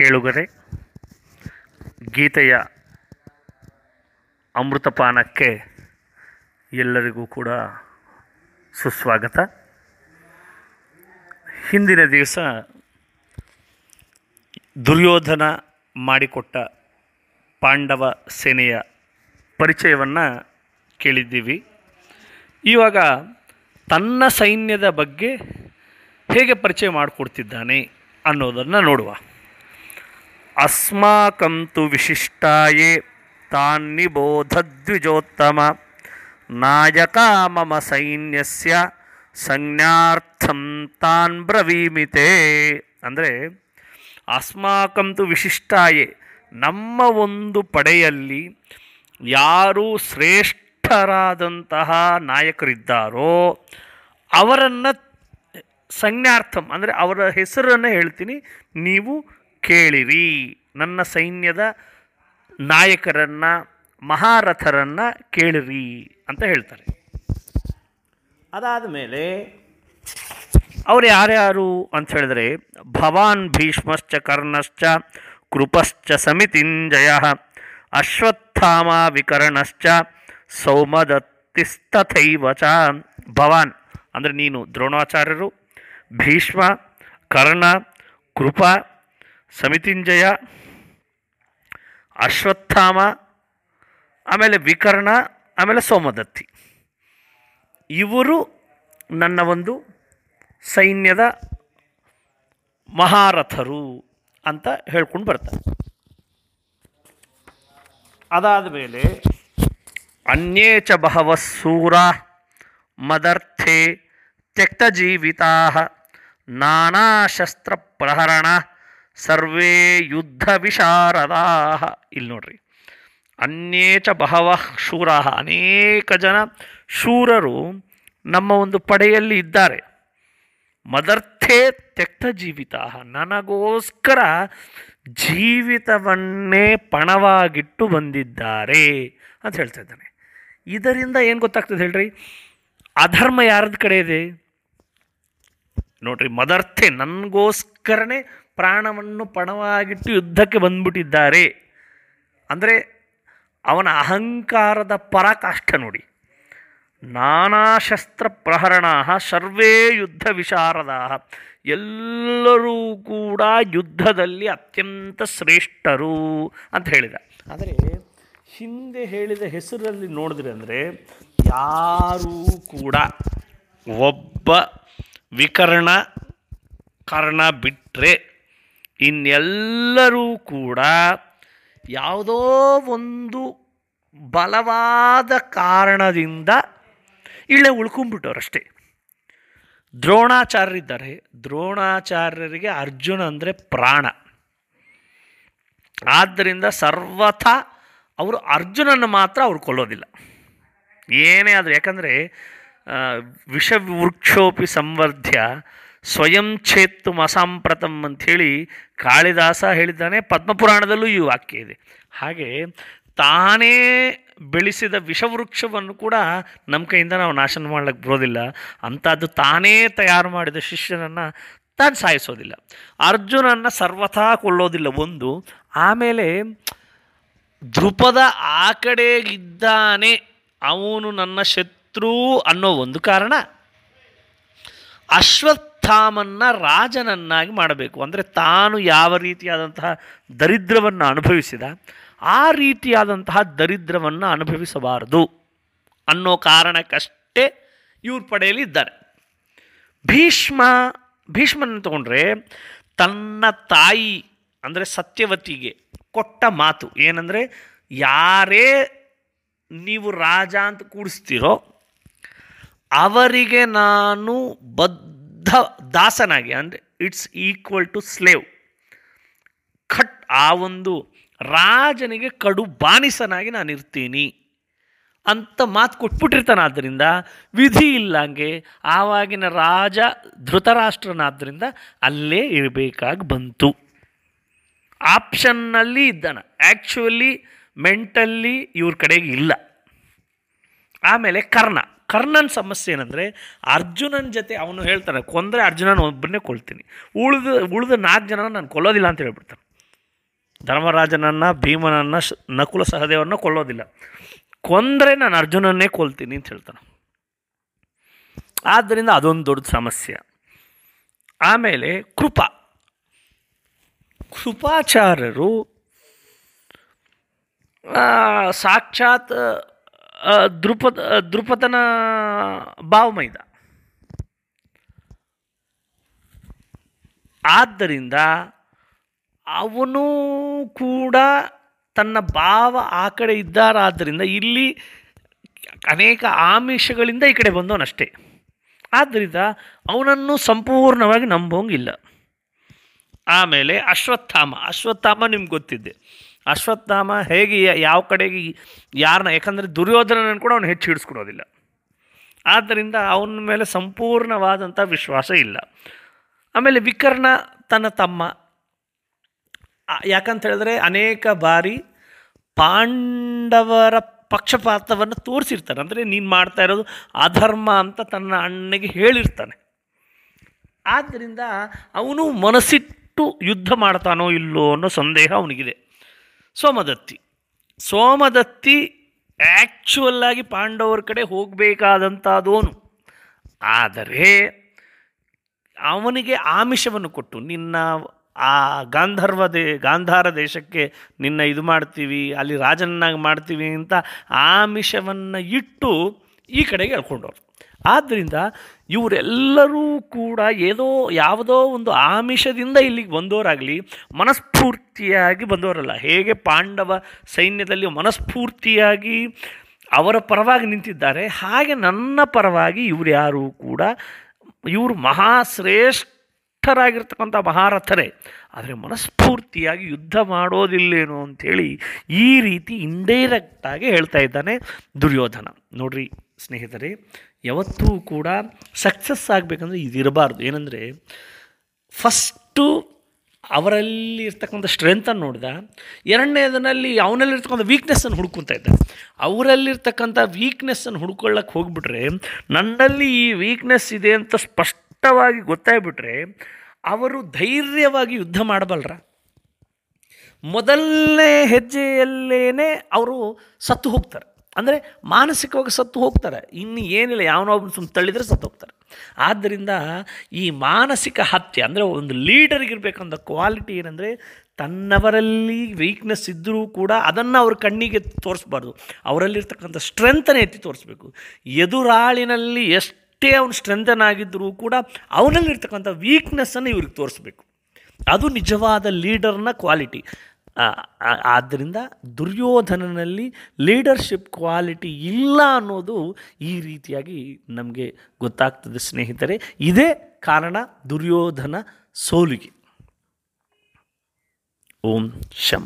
ಕೇಳುಗರೆ, ಗೀತೆಯ ಅಮೃತಪಾನಕ್ಕೆ ಎಲ್ಲರಿಗೂ ಕೂಡ ಸುಸ್ವಾಗತ. ಹಿಂದಿನ ದಿವಸ ದುರ್ಯೋಧನ ಮಾಡಿಕೊಟ್ಟ ಪಾಂಡವ ಸೇನೆಯ ಪರಿಚಯವನ್ನು ಕೇಳಿದ್ದೀವಿ. ಇವಾಗ ತನ್ನ ಸೈನ್ಯದ ಬಗ್ಗೆ ಹೇಗೆ ಪರಿಚಯ ಮಾಡಿಕೊಡ್ತಿದ್ದಾನೆ ಅನ್ನೋದನ್ನು ನೋಡುವ. ಅಸ್ಮಾಕಂತು ವಿಶಿಷ್ಟಾಯೇ ತಾನ್ನಿಬೋಧದ್ವಿಜೋತ್ತಮ ನಾಯಕ ಮಮ ಸೈನ್ಯಸ್ಯ ಸಂಜ್ಞಾರ್ಥಂ ತಾನ್ ಬ್ರವೀಮಿತೆ ಅಂದರೆ ಅಸ್ಮಾಕಂತು ವಿಶಿಷ್ಟಾಯೇ ನಮ್ಮ ಒಂದು ಪಡೆಯಲ್ಲಿ ಯಾರು ಶ್ರೇಷ್ಠರಾದಂತಹ ನಾಯಕರಿದ್ದಾರೋ ಅವರನ್ನು ಸಂಜ್ಞಾರ್ಥಂ, ಅಂದರೆ ಅವರ ಹೆಸರನ್ನು ಹೇಳ್ತೀನಿ, ನೀವು ಕೇಳಿರಿ, ನನ್ನ ಸೈನ್ಯದ ನಾಯಕರನ್ನು, ಮಹಾರಥರನ್ನು ಕೇಳಿರಿ ಅಂತ ಹೇಳ್ತಾರೆ. ಅದಾದ ಮೇಲೆ ಅವ್ರು ಯಾರ್ಯಾರು ಅಂತ ಹೇಳಿದ್ರೆ, ಭವಾನ್ ಭೀಷ್ಮಶ್ಚ ಕರ್ಣಶ್ಚ, ಕೃಪಶ್ಚ ಸಮಿತಿಂಜಯ, ಅಶ್ವತ್ಥಾಮ ವಿಕರ್ಣಶ್ಚ ಸೌಮದತ್ತಿಸ್ತಥೈವ ಚ ಭವಾನ್ ಅಂದರೆ ನೀನು ದ್ರೋಣಾಚಾರ್ಯರು, ಭೀಷ್ಮ, ಕರ್ಣ, ಕೃಪ ಸಮಿತಿಂಜಯ, ಅಶ್ವತ್ಥಾಮ, ಆಮೇಲೆ ವಿಕರ್ಣ, ಆಮೇಲೆ ಸೋಮದತ್ತಿ. ಇವರು ನನ್ನ ಒಂದು ಸೈನ್ಯದ ಮಹಾರಥರು ಅಂತ ಹೇಳ್ಕೊಂಡು ಬರ್ತಾರೆ. ಅದಾದ ಮೇಲೆ, ಅನ್ಯೇ ಚ ಬಹವ ಸೂರ, ಮದರ್ಥೆ ತ್ಯಕ್ತಜೀವಿತಾ, ನಾನಾ ಶಸ್ತ್ರ ಪ್ರಹರಣ ಸರ್ವೇ ಯುದ್ಧ ವಿಶಾರದಾ ಇಲ್ಲಿ ನೋಡ್ರಿ ಅನ್ಯೇಚ ಬಹವ ಶೂರಾಹ. ಅನೇಕ ಜನ ಶೂರರು ನಮ್ಮ ಒಂದು ಪಡೆಯಲ್ಲಿ ಇದ್ದಾರೆ. ಮದರ್ಥೇ ತೆಕ್ತ ಜೀವಿತ ನನಗೋಸ್ಕರ ಜೀವಿತವನ್ನೇ ಪಣವಾಗಿಟ್ಟು ಬಂದಿದ್ದಾರೆ ಅಂತ ಹೇಳ್ತಾ ಇದ್ದಾನೆ. ಇದರಿಂದ ಏನು ಗೊತ್ತಾಗ್ತದೆ ಹೇಳ್ರಿ? ಅಧರ್ಮ ಯಾರದ ಕಡೆ ಇದೆ? ನೋಡ್ರಿ, ಮದರ್ಥೆ, ನನಗೋಸ್ಕರನೇ ಪ್ರಾಣವನ್ನು ಪಣವಾಗಿಟ್ಟು ಯುದ್ಧಕ್ಕೆ ಬಂದ್ಬಿಟ್ಟಿದ್ದಾರೆ. ಅಂದರೆ ಅವನ ಅಹಂಕಾರದ ಪರಾಕಾಷ್ಠ ನೋಡಿ. ನಾನಾ ಶಸ್ತ್ರ ಪ್ರಹರಣ ಸರ್ವೇ ಯುದ್ಧ ವಿಶಾರದ ಎಲ್ಲರೂ ಕೂಡ ಯುದ್ಧದಲ್ಲಿ ಅತ್ಯಂತ ಶ್ರೇಷ್ಠರು ಅಂತ ಹೇಳಿದ. ಆದರೆ ಹಿಂದೆ ಹೇಳಿದ ಹೆಸರಲ್ಲಿ ನೋಡಿದ್ರೆ ಅಂದರೆ ಯಾರೂ ಕೂಡ ಒಬ್ಬ ವಿಕರ್ಣ ಕರ್ಣ ಬಿಟ್ಟರೆ ಇನ್ನೆಲ್ಲರೂ ಕೂಡ ಯಾವುದೋ ಒಂದು ಬಲವಾದ ಕಾರಣದಿಂದ ಇಲ್ಲೇ ಉಳ್ಕೊಂಡ್ಬಿಟ್ಟವ್ರಷ್ಟೇ. ದ್ರೋಣಾಚಾರ್ಯರಿದ್ದಾರೆ. ದ್ರೋಣಾಚಾರ್ಯರಿಗೆ ಅರ್ಜುನ ಅಂದರೆ ಪ್ರಾಣ. ಆದ್ದರಿಂದ ಸರ್ವಥ ಅವರು ಅರ್ಜುನನ್ನು ಮಾತ್ರ ಅವ್ರು ಕೊಲ್ಲೋದಿಲ್ಲ. ಏನೇ ಆದರೂ, ಯಾಕಂದರೆ ವಿಷವೃಕ್ಷೋಪಿ ಸಂವರ್ಧ್ಯ ಸ್ವಯಂ ಛೇತ್ತು ಮಸಾಂಪ್ರತಂ ಅಂಥೇಳಿ ಕಾಳಿದಾಸ ಹೇಳಿದ್ದಾನೆ. ಪದ್ಮಪುರಾಣದಲ್ಲೂ ಈ ವಾಕ್ಯ ಇದೆ. ಹಾಗೆ ತಾನೇ ಬೆಳೆಸಿದ ವಿಷವೃಕ್ಷವನ್ನು ಕೂಡ ನಮ್ಮ ಕೈಯಿಂದ ನಾವು ನಾಶನ ಮಾಡ್ಲಿಕ್ಕೆ ಬರೋದಿಲ್ಲ. ಅಂಥದ್ದು ತಾನೇ ತಯಾರು ಮಾಡಿದ ಶಿಷ್ಯನನ್ನು ತಾನು ಸಾಯಿಸೋದಿಲ್ಲ. ಅರ್ಜುನನ್ನ ಸರ್ವಥಾ ಕೊಳ್ಳೋದಿಲ್ಲ ಒಂದು. ಆಮೇಲೆ ಧ್ರುಪದ ಆ ಕಡೆಗಿದ್ದಾನೆ. ಅವನು ನನ್ನ ಶತ್ರು ಅನ್ನೋ ಒಂದು ಕಾರಣ. ಅಶ್ವತ್ಥಾಮನ್ನ ರಾಜನನ್ನಾಗಿ ಮಾಡಬೇಕು. ಅಂದರೆ ತಾನು ಯಾವ ರೀತಿಯಾದಂತಹ ದರಿದ್ರವನ್ನು ಅನುಭವಿಸಿದ, ಆ ರೀತಿಯಾದಂತಹ ದರಿದ್ರವನ್ನು ಅನುಭವಿಸಬಾರದು ಅನ್ನೋ ಕಾರಣಕ್ಕಷ್ಟೇ ಇವ್ರ ಪಡೆಯಲ್ಲಿ ಇದ್ದಾರೆ. ಭೀಷ್ಮ ಭೀಷ್ಮನ ತಗೊಂಡ್ರೆ ತನ್ನ ತಾಯಿ, ಅಂದರೆ ಸತ್ಯವತಿಗೆ ಕೊಟ್ಟ ಮಾತು ಏನಂದರೆ, ಯಾರೇ ನೀವು ರಾಜ ಅಂತ ಕೂಡಿಸ್ತೀರೋ ಅವರಿಗೆ ನಾನು ಬದ್ಧ ದಾಸನಾಗಿ, ಅಂದರೆ ಇಟ್ಸ್ ಈಕ್ವಲ್ ಟು ಸ್ಲೇವ್ ಖಟ್ ಆ ಒಂದು ರಾಜನಿಗೆ ಕಡು ಬಾನಿಸನಾಗಿ ನಾನು ಇರ್ತೀನಿ ಅಂತ ಮಾತು ಕೊಟ್ಬಿಟ್ಟಿರ್ತಾನೆ. ಆದ್ದರಿಂದ ವಿಧಿ ಇಲ್ಲಂಗೆ ಆವಾಗಿನ ರಾಜ ಧೃತರಾಷ್ಟ್ರನಾದ್ದರಿಂದ ಅಲ್ಲೇ ಇರಬೇಕಾಗಿ ಬಂತು. ಆಪ್ಷನ್ನಲ್ಲಿ ಇದ್ದಾನ. ಆ್ಯಕ್ಚುಲಿ ಮೆಂಟಲ್ಲಿ ಇವ್ರ ಕಡೆಗೆ ಇಲ್ಲ. ಆಮೇಲೆ ಕರ್ಣ. ಕರ್ಣನ ಸಮಸ್ಯೆ ಏನಂದರೆ ಅರ್ಜುನನ ಜೊತೆ ಅವನು ಹೇಳ್ತಾನೆ, ಕೊಂದರೆ ಅರ್ಜುನನ ಒಬ್ಬನೇ ಕೊಳ್ತೀನಿ ಉಳಿದ ಉಳಿದ ನಾಲ್ಕು ಜನ ನಾನು ಕೊಲ್ಲೋದಿಲ್ಲ ಅಂತ ಹೇಳ್ಬಿಡ್ತಾನೆ. ಧರ್ಮರಾಜನನ್ನು, ಭೀಮನನ್ನು ನಕುಲ ಸಹದೇವರನ್ನ ಕೊಲ್ಲೋದಿಲ್ಲ. ಕೊಂದರೆ ನಾನು ಅರ್ಜುನನ್ನೇ ಕೊಲ್ತೀನಿ ಅಂತ ಹೇಳ್ತಾನೆ. ಆದ್ದರಿಂದ ಅದೊಂದು ದೊಡ್ಡ ಸಮಸ್ಯೆ. ಆಮೇಲೆ ಕೃಪ. ಕೃಪಾಚಾರ್ಯರು ಸಾಕ್ಷಾತ್ ದೃಪದ ದೃಪದನ ಭಾವಮೈದ. ಆದ್ದರಿಂದ ಅವನು ಕೂಡ ತನ್ನ ಭಾವ ಆ ಕಡೆ ಇದ್ದಾರಾದ್ದರಿಂದ ಇಲ್ಲಿ ಅನೇಕ ಆಮಿಷಗಳಿಂದ ಈ ಕಡೆ ಬಂದವನಷ್ಟೇ. ಆದ್ದರಿಂದ ಅವನನ್ನು ಸಂಪೂರ್ಣವಾಗಿ ನಂಬೋಂಗಿಲ್ಲ ಆಮೇಲೆ ಅಶ್ವತ್ಥಾಮ. ಅಶ್ವತ್ಥಾಮ ನಿಮ್ಗೆ ಗೊತ್ತಿದ್ದೆ. ಅಶ್ವತ್ಥಾಮ ಹೇಗೆ ಯಾವ ಕಡೆಗೆ ಯಾರನ್ನ ಯಾಕಂದರೆ ದುರ್ಯೋಧನನ ಕೂಡ ಅವನು ಹೆಚ್ಚು ಹಿಡಿಸ್ಕೊಡೋದಿಲ್ಲ. ಆದ್ದರಿಂದ ಅವನ ಮೇಲೆ ಸಂಪೂರ್ಣವಾದಂಥ ವಿಶ್ವಾಸ ಇಲ್ಲ. ಆಮೇಲೆ ವಿಕರ್ಣ ತನ್ನ ತಮ್ಮ. ಯಾಕಂತ ಹೇಳಿದ್ರೆ ಅನೇಕ ಬಾರಿ ಪಾಂಡವರ ಪಕ್ಷಪಾತವನ್ನು ತೋರಿಸಿರ್ತಾನೆ ಅಂದರೆ ನೀನು ಮಾಡ್ತಾ ಇರೋದು ಅಧರ್ಮ ಅಂತ ತನ್ನ ಅಣ್ಣಗೆ ಹೇಳಿರ್ತಾನೆ. ಆದ್ದರಿಂದ ಅವನು ಮನಸ್ಸಿಟ್ಟು ಯುದ್ಧ ಮಾಡ್ತಾನೋ ಇಲ್ಲೋ ಅನ್ನೋ ಸಂದೇಹ ಅವನಿಗಿದೆ. ಸೋಮದತ್ತಿ. ಸೋಮದತ್ತಿ ಆ್ಯಕ್ಚುವಲ್ ಆಗಿ ಪಾಂಡವರ ಕಡೆ ಹೋಗಬೇಕಾದಂಥದೋನು ಆದರೆ ಅವನಿಗೆ ಆಮಿಷವನ್ನು ಕೊಟ್ಟು, ನಿನ್ನ ಆ ಗಾಂಧರ್ವ ದೇ, ಗಾಂಧಾರ ದೇಶಕ್ಕೆ ನಿನ್ನ ಇದು ಮಾಡ್ತೀವಿ, ಅಲ್ಲಿ ರಾಜನನ್ನಾಗಿ ಮಾಡ್ತೀವಿ ಅಂತ ಆಮಿಷವನ್ನು ಇಟ್ಟು ಈ ಕಡೆಗೆ ಎಳ್ಕೊಂಡವ್ರು. ಆದ್ದರಿಂದ ಇವರೆಲ್ಲರೂ ಕೂಡ ಏನೋ ಯಾವುದೋ ಒಂದು ಆಮಿಷದಿಂದ ಇಲ್ಲಿಗೆ ಬಂದವರಾಗಲಿ, ಮನಸ್ಫೂರ್ತಿಯಾಗಿ ಬಂದವರಲ್ಲ. ಹೇಗೆ ಪಾಂಡವ ಸೈನ್ಯದಲ್ಲಿ ಮನಸ್ಫೂರ್ತಿಯಾಗಿ ಅವರ ಪರವಾಗಿ ನಿಂತಿದ್ದಾರೆ, ಹಾಗೆ ನನ್ನ ಪರವಾಗಿ ಇವರು ಯಾರೂ ಕೂಡ, ಇವರು ಮಹಾಶ್ರೇಷ್ಠರಾಗಿರ್ತಕ್ಕಂಥ ಮಹಾರಥರೇ, ಆದರೆ ಮನಸ್ಫೂರ್ತಿಯಾಗಿ ಯುದ್ಧ ಮಾಡೋದಿಲ್ಲೇನೋ ಅಂಥೇಳಿ ಈ ರೀತಿ ಇಂಡೈರೆಕ್ಟಾಗಿ ಹೇಳ್ತಾ ಇದ್ದಾನೆ ದುರ್ಯೋಧನ. ನೋಡ್ರಿ ಸ್ನೇಹಿತರೆ ಯಾವತ್ತೂ ಕೂಡ ಸಕ್ಸಸ್ ಆಗಬೇಕಂದ್ರೆ ಇದಿರಬಾರ್ದು ಏನಂದರೆ ಫಸ್ಟು ಅವರಲ್ಲಿ ಇರ್ತಕ್ಕಂಥ ಸ್ಟ್ರೆಂತನ್ನು ನೋಡಿದ ಎರಡನೇದನಲ್ಲಿ ಅವನಲ್ಲಿರ್ತಕ್ಕಂಥ ವೀಕ್ನೆಸ್ಸನ್ನು ಹುಡ್ಕೊತಾ ಇದ್ದ. ಅವರಲ್ಲಿರ್ತಕ್ಕಂಥ ವೀಕ್ನೆಸ್ಸನ್ನು ಹುಡ್ಕೊಳ್ಳೋಕೆ ಹೋಗ್ಬಿಟ್ರೆ, ನನ್ನಲ್ಲಿ ಈ ವೀಕ್ನೆಸ್ ಇದೆ ಅಂತ ಸ್ಪಷ್ಟವಾಗಿ ಗೊತ್ತಾಗ್ಬಿಟ್ರೆ, ಅವರು ಧೈರ್ಯವಾಗಿ ಯುದ್ಧ ಮಾಡಬಲ್ಲರ ಮೊದಲನೇ ಹೆಜ್ಜೆಯಲ್ಲೇ ಅವರು ಸತ್ತು ಹೋಗ್ತಾರೆ. ಅಂದರೆ ಮಾನಸಿಕವಾಗಿ ಸತ್ತು ಹೋಗ್ತಾರೆ. ಇನ್ನು ಏನಿಲ್ಲ ಯಾವನೋ ಒಬ್ಬನು ಸುಮ್ಮನೆ ತಳ್ಳಿದ್ರೆ ಸತ್ತು ಹೋಗ್ತಾರೆ. ಆದ್ದರಿಂದ ಈ ಮಾನಸಿಕ ಹತ್ಯೆ ಅಂದರೆ ಒಂದು ಲೀಡರಿಗಿರಬೇಕಂತ ಕ್ವಾಲಿಟಿ ಏನಂದರೆ ತನ್ನವರಲ್ಲಿ ವೀಕ್ನೆಸ್ ಇದ್ದರೂ ಕೂಡ ಅದನ್ನು ಅವ್ರ ಕಣ್ಣಿಗೆ ತೋರಿಸ್ಬಾರ್ದು. ಅವರಲ್ಲಿರ್ತಕ್ಕಂಥ ಸ್ಟ್ರೆಂತನ್ನು ಎತ್ತಿ ತೋರಿಸ್ಬೇಕು. ಎದುರಾಳಿನಲ್ಲಿ ಎಷ್ಟೇ ಅವನು ಸ್ಟ್ರೆಂತನ್ ಆಗಿದ್ದರೂ ಕೂಡ ಅವನಲ್ಲಿರ್ತಕ್ಕಂಥ ವೀಕ್ನೆಸ್ಸನ್ನು ಇವ್ರಿಗೆ ತೋರಿಸ್ಬೇಕು. ಅದು ನಿಜವಾದ ಲೀಡರ್ನ ಕ್ವಾಲಿಟಿ ಆದ್ದರಿಂದ ದುರ್ಯೋಧನನಲ್ಲಿ ಲೀಡರ್ಶಿಪ್ ಕ್ವಾಲಿಟಿ ಇಲ್ಲ ಅನ್ನೋದು ಈ ರೀತಿಯಾಗಿ ನಮಗೆ ಗೊತ್ತಾಗ್ತದೆ ಸ್ನೇಹಿತರೆ. ಇದೇ ಕಾರಣ ದುರ್ಯೋಧನ ಸೋಲಿಗೆ. ಓಂ ಶಂ